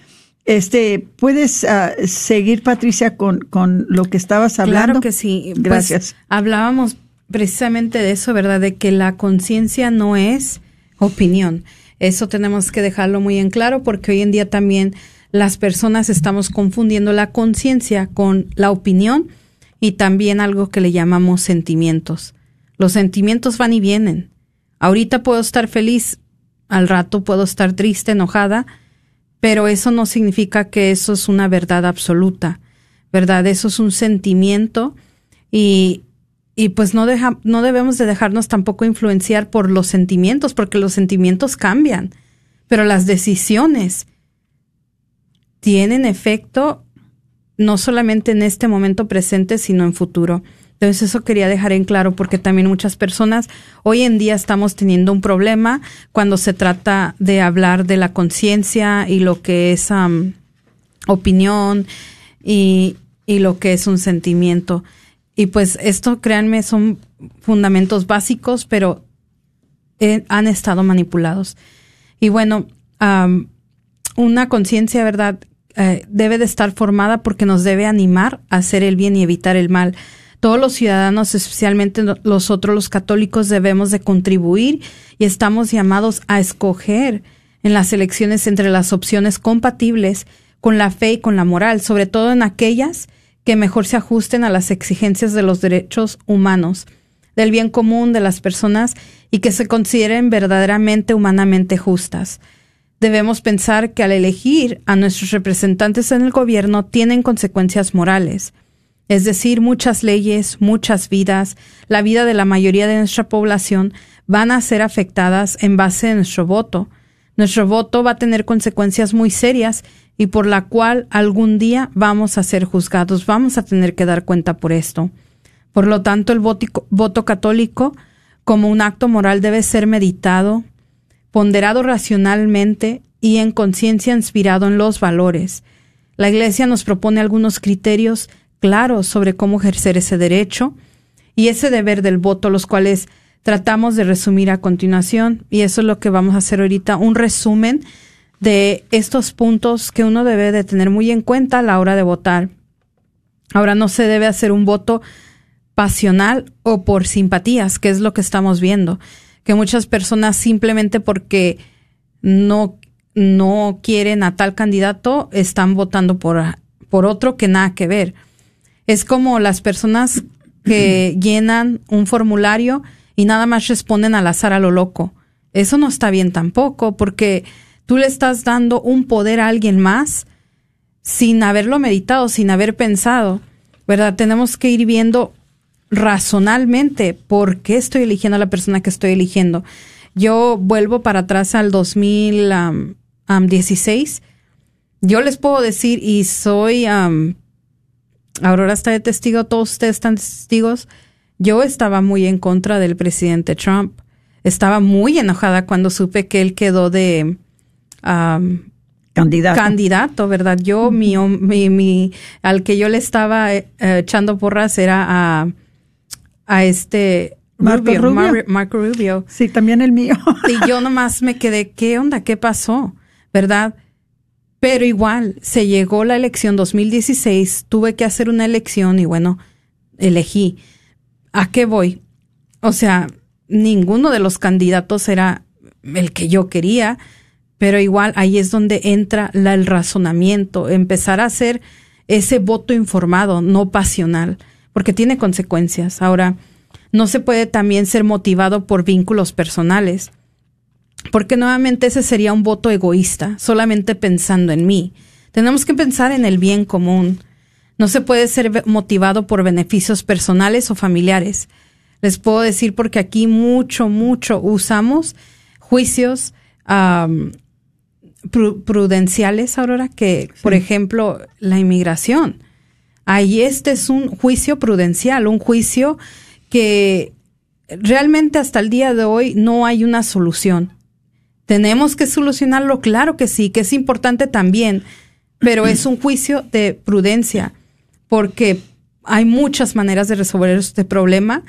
Este, ¿puedes ah, seguir, Patricia, con, con lo que estabas hablando? Claro que sí. Pues, Gracias. hablábamos precisamente de eso, ¿verdad? De que la conciencia no es opinión. Eso tenemos que dejarlo muy en claro porque hoy en día también las personas estamos confundiendo la conciencia con la opinión y también algo que le llamamos sentimientos. Los sentimientos van y vienen. Ahorita puedo estar feliz, al rato puedo estar triste, enojada, pero eso no significa que eso es una verdad absoluta, ¿verdad? Eso es un sentimiento y, y pues no, deja, no debemos de dejarnos tampoco influenciar por los sentimientos, porque los sentimientos cambian, pero las decisiones tienen efecto no solamente en este momento presente, sino en futuro. Entonces eso quería dejar en claro porque también muchas personas hoy en día estamos teniendo un problema cuando se trata de hablar de la conciencia y lo que es opinión y, y lo que es un sentimiento. Y pues esto, créanme, son fundamentos básicos, pero eh, han estado manipulados. Y bueno, una conciencia, ¿verdad? Eh, debe de estar formada porque nos debe animar a hacer el bien y evitar el mal todos los ciudadanos, especialmente nosotros los católicos, debemos de contribuir y estamos llamados a escoger en las elecciones entre las opciones compatibles con la fe y con la moral, sobre todo en aquellas que mejor se ajusten a las exigencias de los derechos humanos, del bien común de las personas y que se consideren verdaderamente humanamente justas. Debemos pensar que al elegir a nuestros representantes en el gobierno tienen consecuencias morales, es decir, muchas leyes, muchas vidas, la vida de la mayoría de nuestra población van a ser afectadas en base a nuestro voto. Nuestro voto va a tener consecuencias muy serias y por la cual algún día vamos a ser juzgados, vamos a tener que dar cuenta por esto. Por lo tanto, el voto católico como un acto moral debe ser meditado, ponderado racionalmente y en conciencia inspirado en los valores. La Iglesia nos propone algunos criterios claros sobre cómo ejercer ese derecho y ese deber del voto, los cuales tratamos de resumir a continuación. Y eso es lo que vamos a hacer ahorita, un resumen de estos puntos que uno debe de tener muy en cuenta a la hora de votar. Ahora no se debe hacer un voto pasional o por simpatías, que es lo que estamos viendo, que muchas personas simplemente porque no no quieren a tal candidato están votando por, por otro que nada que ver. Es como las personas que llenan un formulario y nada más responden al azar a lo loco. Eso no está bien tampoco, porque tú le estás dando un poder a alguien más sin haberlo meditado, sin haber pensado, ¿verdad? Tenemos que ir viendo razonalmente por qué estoy eligiendo a la persona que estoy eligiendo. Yo vuelvo para atrás al 2016. Yo les puedo decir, y soy Aurora está de testigo, todos ustedes están testigos. Yo estaba muy en contra del presidente Trump. Estaba muy enojada cuando supe que él quedó de candidato. candidato, ¿verdad? Yo, mi, mi, al que yo le estaba eh, echando porras era a, a este Marco Rubio. Marco Rubio. Sí, también el mío. y yo nomás me quedé, ¿qué onda? ¿Qué pasó? ¿Verdad? Pero igual, se llegó la elección 2016, tuve que hacer una elección y bueno, elegí. ¿A qué voy? O sea, ninguno de los candidatos era el que yo quería, pero igual ahí es donde entra el razonamiento, empezar a hacer ese voto informado, no pasional, porque tiene consecuencias. Ahora, no se puede también ser motivado por vínculos personales porque nuevamente ese sería un voto egoísta, solamente pensando en mí. Tenemos que pensar en el bien común. No se puede ser motivado por beneficios personales o familiares. Les puedo decir porque aquí mucho, mucho usamos juicios prudenciales, Aurora, que, por ejemplo, la inmigración. Ahí este es un juicio prudencial, un juicio que realmente hasta el día de hoy no hay una solución. ¿Tenemos que solucionarlo? Claro que sí, que es importante también, pero es un juicio de prudencia, porque hay muchas maneras de resolver este problema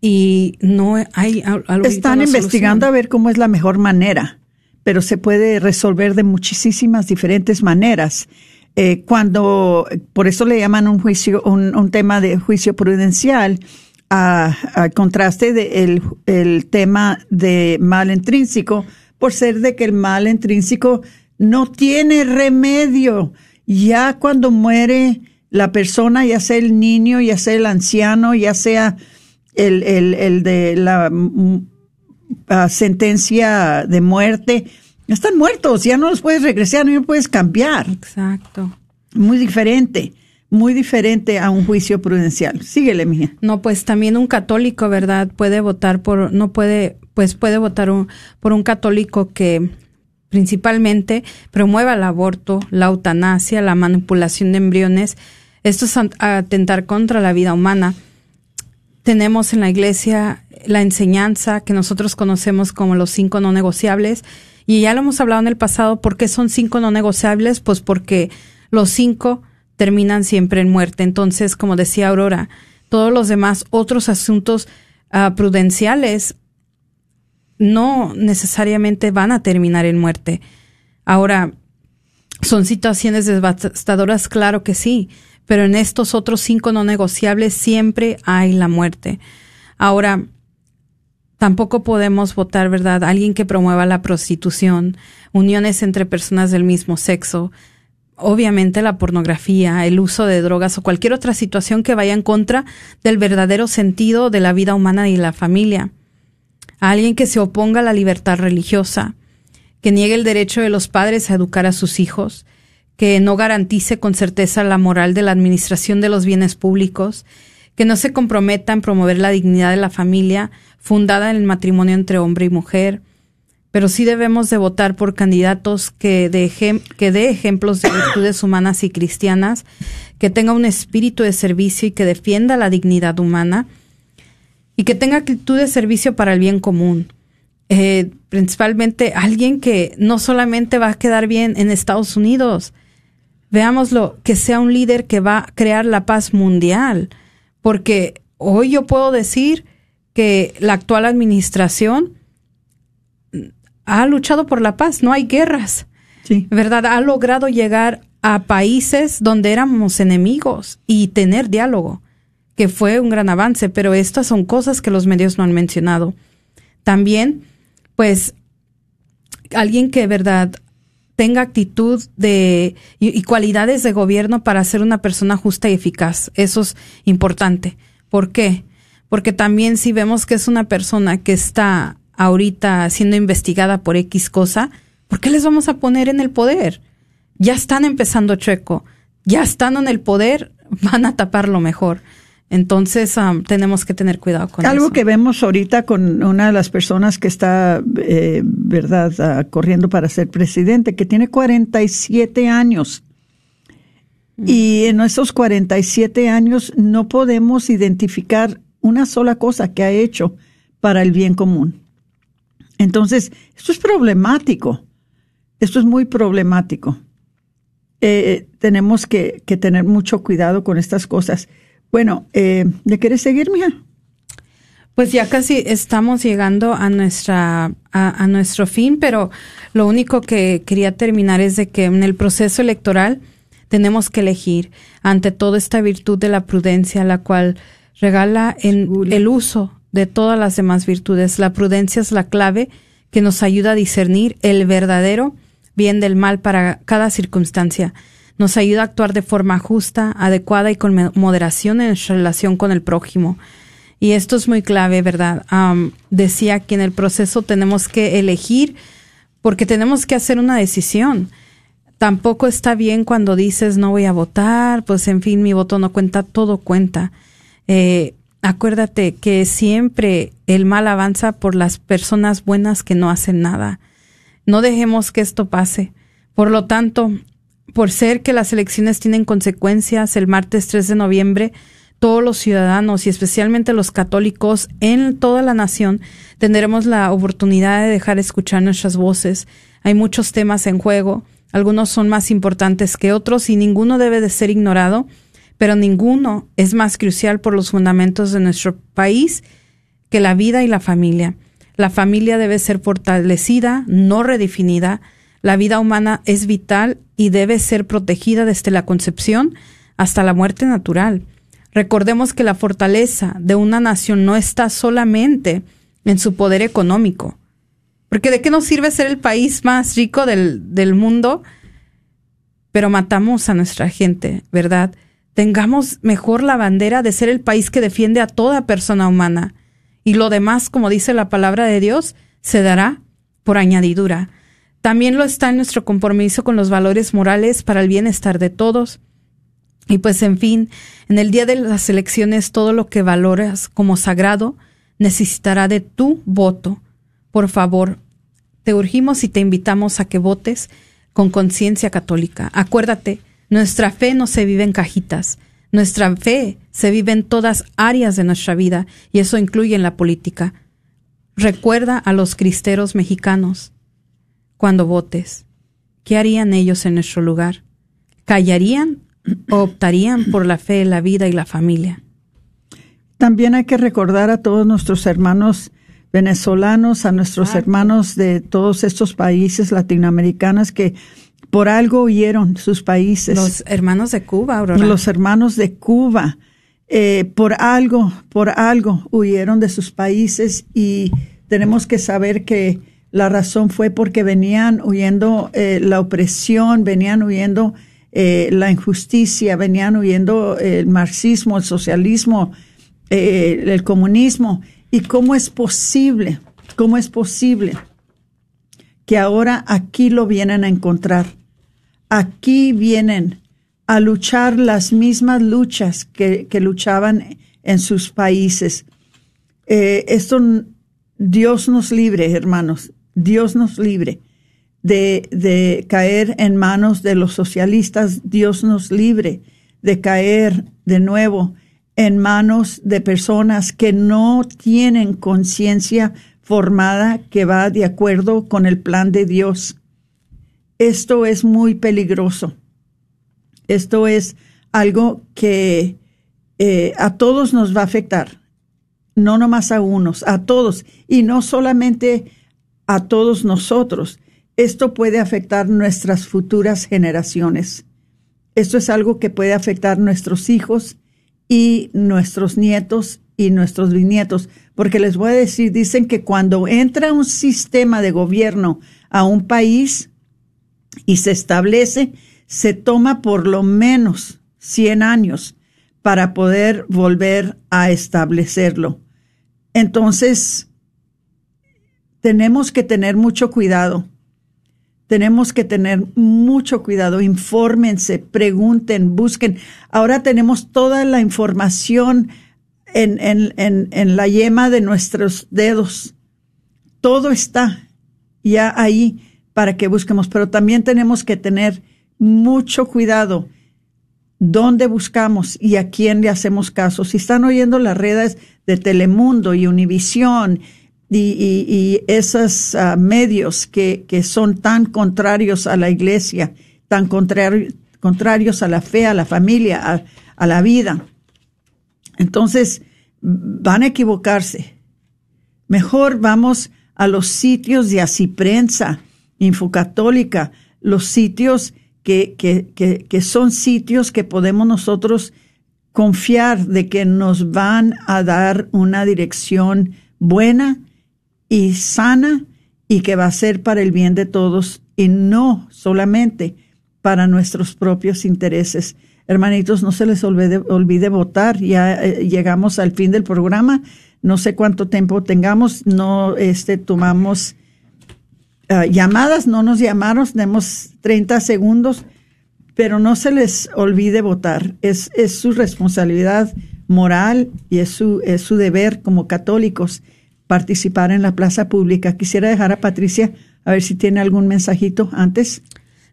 y no hay... Están investigando a ver cómo es la mejor manera, pero se puede resolver de muchísimas diferentes maneras. Eh, cuando, por eso le llaman un juicio, un, tema de juicio prudencial, a, contraste del de el tema de mal intrínseco, por ser de que el mal intrínseco no tiene remedio. Ya cuando muere la persona, ya sea el niño, ya sea el anciano, ya sea el, el, de la mm, sentencia de muerte, están muertos, ya no los puedes regresar, no los puedes cambiar. Exacto. Muy diferente muy diferente a un juicio prudencial. Síguele, mía. No, pues también un católico, ¿verdad? Puede votar por, no puede pues puede votar por un católico que principalmente promueva el aborto, la eutanasia, la manipulación de embriones. Esto es atentar contra la vida humana. Tenemos en la iglesia la enseñanza que nosotros conocemos como los cinco no negociables y ya lo hemos hablado en el pasado. ¿Por qué son cinco no negociables? Pues porque los cinco terminan siempre en muerte. Entonces, como decía Aurora, todos los demás otros asuntos ah, prudenciales no necesariamente van a terminar en muerte. Ahora, son situaciones devastadoras, claro que sí, pero en estos otros cinco no negociables siempre hay la muerte. Ahora, tampoco podemos votar, ¿verdad? Alguien que promueva la prostitución, uniones entre personas del mismo sexo, obviamente la pornografía, el uso de drogas o cualquier otra situación que vaya en contra del verdadero sentido de la vida humana y la familia. A alguien que se oponga a la libertad religiosa, que niegue el derecho de los padres a educar a sus hijos, que no garantice con certeza la moral de la administración de los bienes públicos, que no se comprometa en promover la dignidad de la familia fundada en el matrimonio entre hombre y mujer, pero sí debemos de votar por candidatos que de, que dé ejemplos de virtudes humanas y cristianas, que tenga un espíritu de servicio y que defienda la dignidad humana y que tenga actitud de servicio para el bien común. Eh, principalmente alguien que no solamente va a quedar bien en Estados Unidos, veámoslo, que sea un líder que va a crear la paz mundial, porque hoy yo puedo decir que la actual administración ha luchado por la paz, no hay guerras. Sí. ¿Verdad? Ha logrado llegar a países donde éramos enemigos y tener diálogo, que fue un gran avance, pero estas son cosas que los medios no han mencionado. También, pues, alguien que, ¿verdad?, tenga actitud de y, cualidades de gobierno para ser una persona justa y eficaz. Eso es importante. ¿Por qué? Porque también si vemos que es una persona que está ahorita siendo investigada por X cosa, ¿por qué les vamos a poner en el poder? Ya están empezando chueco, ya estando en el poder, van a taparlo mejor. Entonces um, tenemos que tener cuidado con Algo que vemos ahorita con una de las personas que está, eh, verdad, ah, corriendo para ser presidente, que tiene 47 años. Mm. Y en esos 47 años no podemos identificar una sola cosa que ha hecho para el bien común. Entonces, esto es problemático. Esto es muy problemático. Eh, tenemos que, tener mucho cuidado con estas cosas. Bueno, eh, ¿le quieres seguir, mija? Pues ya casi estamos llegando a nuestra a, nuestro fin, pero lo único que quería terminar es de que en el proceso electoral tenemos que elegir ante todo esta virtud de la prudencia, la cual regala en el uso de todas las demás virtudes. La prudencia es la clave que nos ayuda a discernir el verdadero bien del mal para cada circunstancia. Nos ayuda a actuar de forma justa, adecuada y con moderación en nuestra relación con el prójimo. Y esto es muy clave, ¿verdad? decía que en el proceso tenemos que elegir porque tenemos que hacer una decisión. Tampoco está bien cuando dices no voy a votar, pues en fin, mi voto no cuenta, todo cuenta. Eh, acuérdate que siempre el mal avanza por las personas buenas que no hacen nada. No dejemos que esto pase. Por lo tanto, por ser que las elecciones tienen consecuencias, el martes 3 de noviembre, todos los ciudadanos y especialmente los católicos en toda la nación tendremos la oportunidad de dejar escuchar nuestras voces. Hay muchos temas en juego, algunos son más importantes que otros y ninguno debe de ser ignorado pero ninguno es más crucial por los fundamentos de nuestro país que la vida y la familia. La familia debe ser fortalecida, no redefinida. La vida humana es vital y debe ser protegida desde la concepción hasta la muerte natural. Recordemos que la fortaleza de una nación no está solamente en su poder económico. Porque de qué nos sirve ser el país más rico del, del mundo, pero matamos a nuestra gente, ¿verdad? tengamos mejor la bandera de ser el país que defiende a toda persona humana. Y lo demás, como dice la palabra de Dios, se dará por añadidura. También lo está en nuestro compromiso con los valores morales para el bienestar de todos. Y pues, en fin, en el día de las elecciones, todo lo que valoras como sagrado necesitará de tu voto. Por favor, te urgimos y te invitamos a que votes con conciencia católica. Acuérdate, nuestra fe no se vive en cajitas. Nuestra fe se vive en todas áreas de nuestra vida y eso incluye en la política. Recuerda a los cristeros mexicanos cuando votes. ¿Qué harían ellos en nuestro lugar? ¿Callarían o optarían por la fe, la vida y la familia? También hay que recordar a todos nuestros hermanos venezolanos, a nuestros hermanos de todos estos países latinoamericanos que por algo huyeron sus países. Los hermanos de Cuba, Aurora. Los hermanos de Cuba, eh, por algo, por algo huyeron de sus países y tenemos que saber que la razón fue porque venían huyendo eh, la opresión, venían huyendo eh, la injusticia, venían huyendo el marxismo, el socialismo, eh, el comunismo. ¿Y cómo es posible? ¿Cómo es posible que ahora aquí lo vienen a encontrar? Aquí vienen a luchar las mismas luchas que, luchaban en sus países. Eh, esto, Dios nos libre, hermanos, Dios nos libre de, de caer en manos de los socialistas, Dios nos libre de caer de nuevo en manos de personas que no tienen conciencia formada que va de acuerdo con el plan de Dios. Esto es muy peligroso. Esto es algo que eh, a todos nos va a afectar, no nomás a unos, a todos, y no solamente a todos nosotros. Esto puede afectar nuestras futuras generaciones. Esto es algo que puede afectar nuestros hijos y nuestros nietos y nuestros bisnietos, porque les voy a decir, dicen que cuando entra un sistema de gobierno a un país y se establece, se toma por lo menos 100 años para poder volver a establecerlo. Entonces, tenemos que tener mucho cuidado. Tenemos que tener mucho cuidado. Infórmense, pregunten, busquen. Ahora tenemos toda la información en, en, en, la yema de nuestros dedos. Todo está ya ahí para que busquemos, pero también tenemos que tener mucho cuidado dónde buscamos y a quién le hacemos caso. Si están oyendo las redes de Telemundo y Univisión y, esos ah, medios que, que, son tan contrarios a la iglesia, tan contrarios a la fe, a la familia, a, a la vida, entonces van a equivocarse. Mejor vamos a los sitios de así prensa, infocatólica, los sitios que, que, que, son sitios que podemos nosotros confiar de que nos van a dar una dirección buena y sana y que va a ser para el bien de todos y no solamente para nuestros propios intereses. Hermanitos, no se les olvide, olvide votar. Ya eh, llegamos al fin del programa. No sé cuánto tiempo tengamos. No este, tomamos Ah, llamadas, no nos llamaron, tenemos 30 segundos, pero no se les olvide votar. Es, es su responsabilidad moral y es su, es su deber como católicos participar en la plaza pública. Quisiera dejar a Patricia a ver si tiene algún mensajito antes.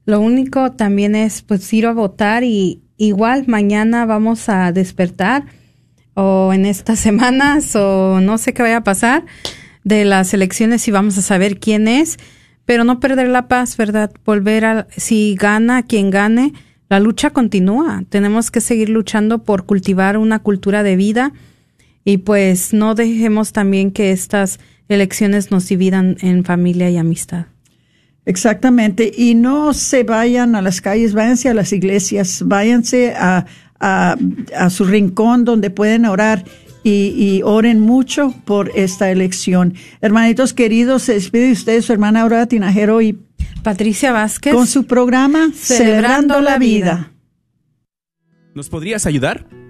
Lo único también es pues ir a votar y igual mañana vamos a despertar o en estas semanas o no sé qué vaya a pasar de las elecciones y vamos a saber quién es pero no perder la paz, ¿verdad? Volver a, si gana quien gane, la lucha continúa. Tenemos que seguir luchando por cultivar una cultura de vida y pues no dejemos también que estas elecciones nos dividan en familia y amistad. Exactamente, y no se vayan a las calles, váyanse a las iglesias, váyanse a, a, a su rincón donde pueden orar y, oren mucho por esta elección. Hermanitos queridos, se despide usted su hermana Aurora Tinajero y Patricia Vázquez con su programa Celebrando, la vida. ¿Nos podrías ayudar?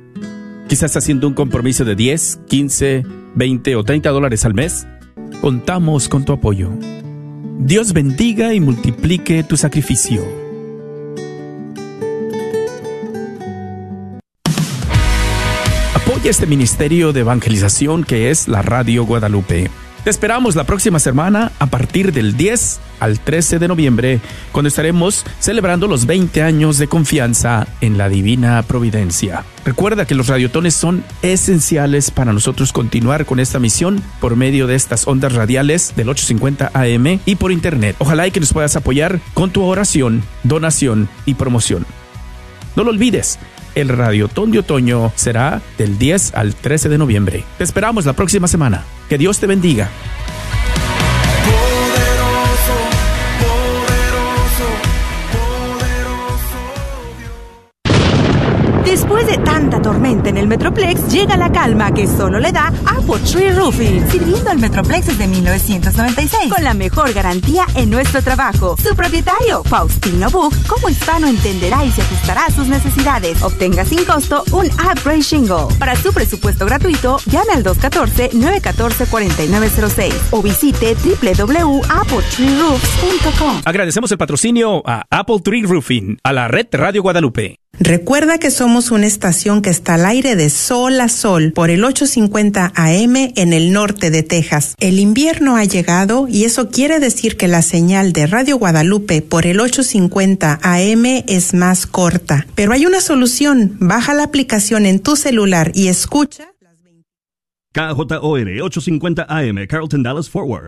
Quizás haciendo un compromiso de 10, 15, 20 o 30 dólares al mes. Contamos con tu apoyo. Dios bendiga y multiplique tu sacrificio. este ministerio de evangelización que es la Radio Guadalupe. Te esperamos la próxima semana a partir del 10 al 13 de noviembre, cuando estaremos celebrando los 20 años de confianza en la divina providencia. Recuerda que los radiotones son esenciales para nosotros continuar con esta misión por medio de estas ondas radiales del 850 AM y por internet. Ojalá y que nos puedas apoyar con tu oración, donación y promoción. No lo olvides, el Radiotón de Otoño será del 10 al 13 de noviembre. Te esperamos la próxima semana. Que Dios te bendiga. Después de tanta tormenta en el Metroplex, llega la calma que solo le da Apple Tree Roofing. Sirviendo al Metroplex desde 1996. Con la mejor garantía en nuestro trabajo. Su propietario, Faustino Buch, como hispano entenderá y se ajustará a sus necesidades. Obtenga sin costo un upgrade shingle. Para su presupuesto gratuito, llame al 214-914-4906 o visite www.appletreeroofs.com. Agradecemos el patrocinio a Apple Tree Roofing, a la red Radio Guadalupe. Recuerda que somos una estación que está al aire de sol a sol por el 850 AM en el norte de Texas. El invierno ha llegado y eso quiere decir que la señal de Radio Guadalupe por el 850 AM es más corta. Pero hay una solución. Baja la aplicación en tu celular y escucha. KJOR 850 AM, Carlton Dallas Forward.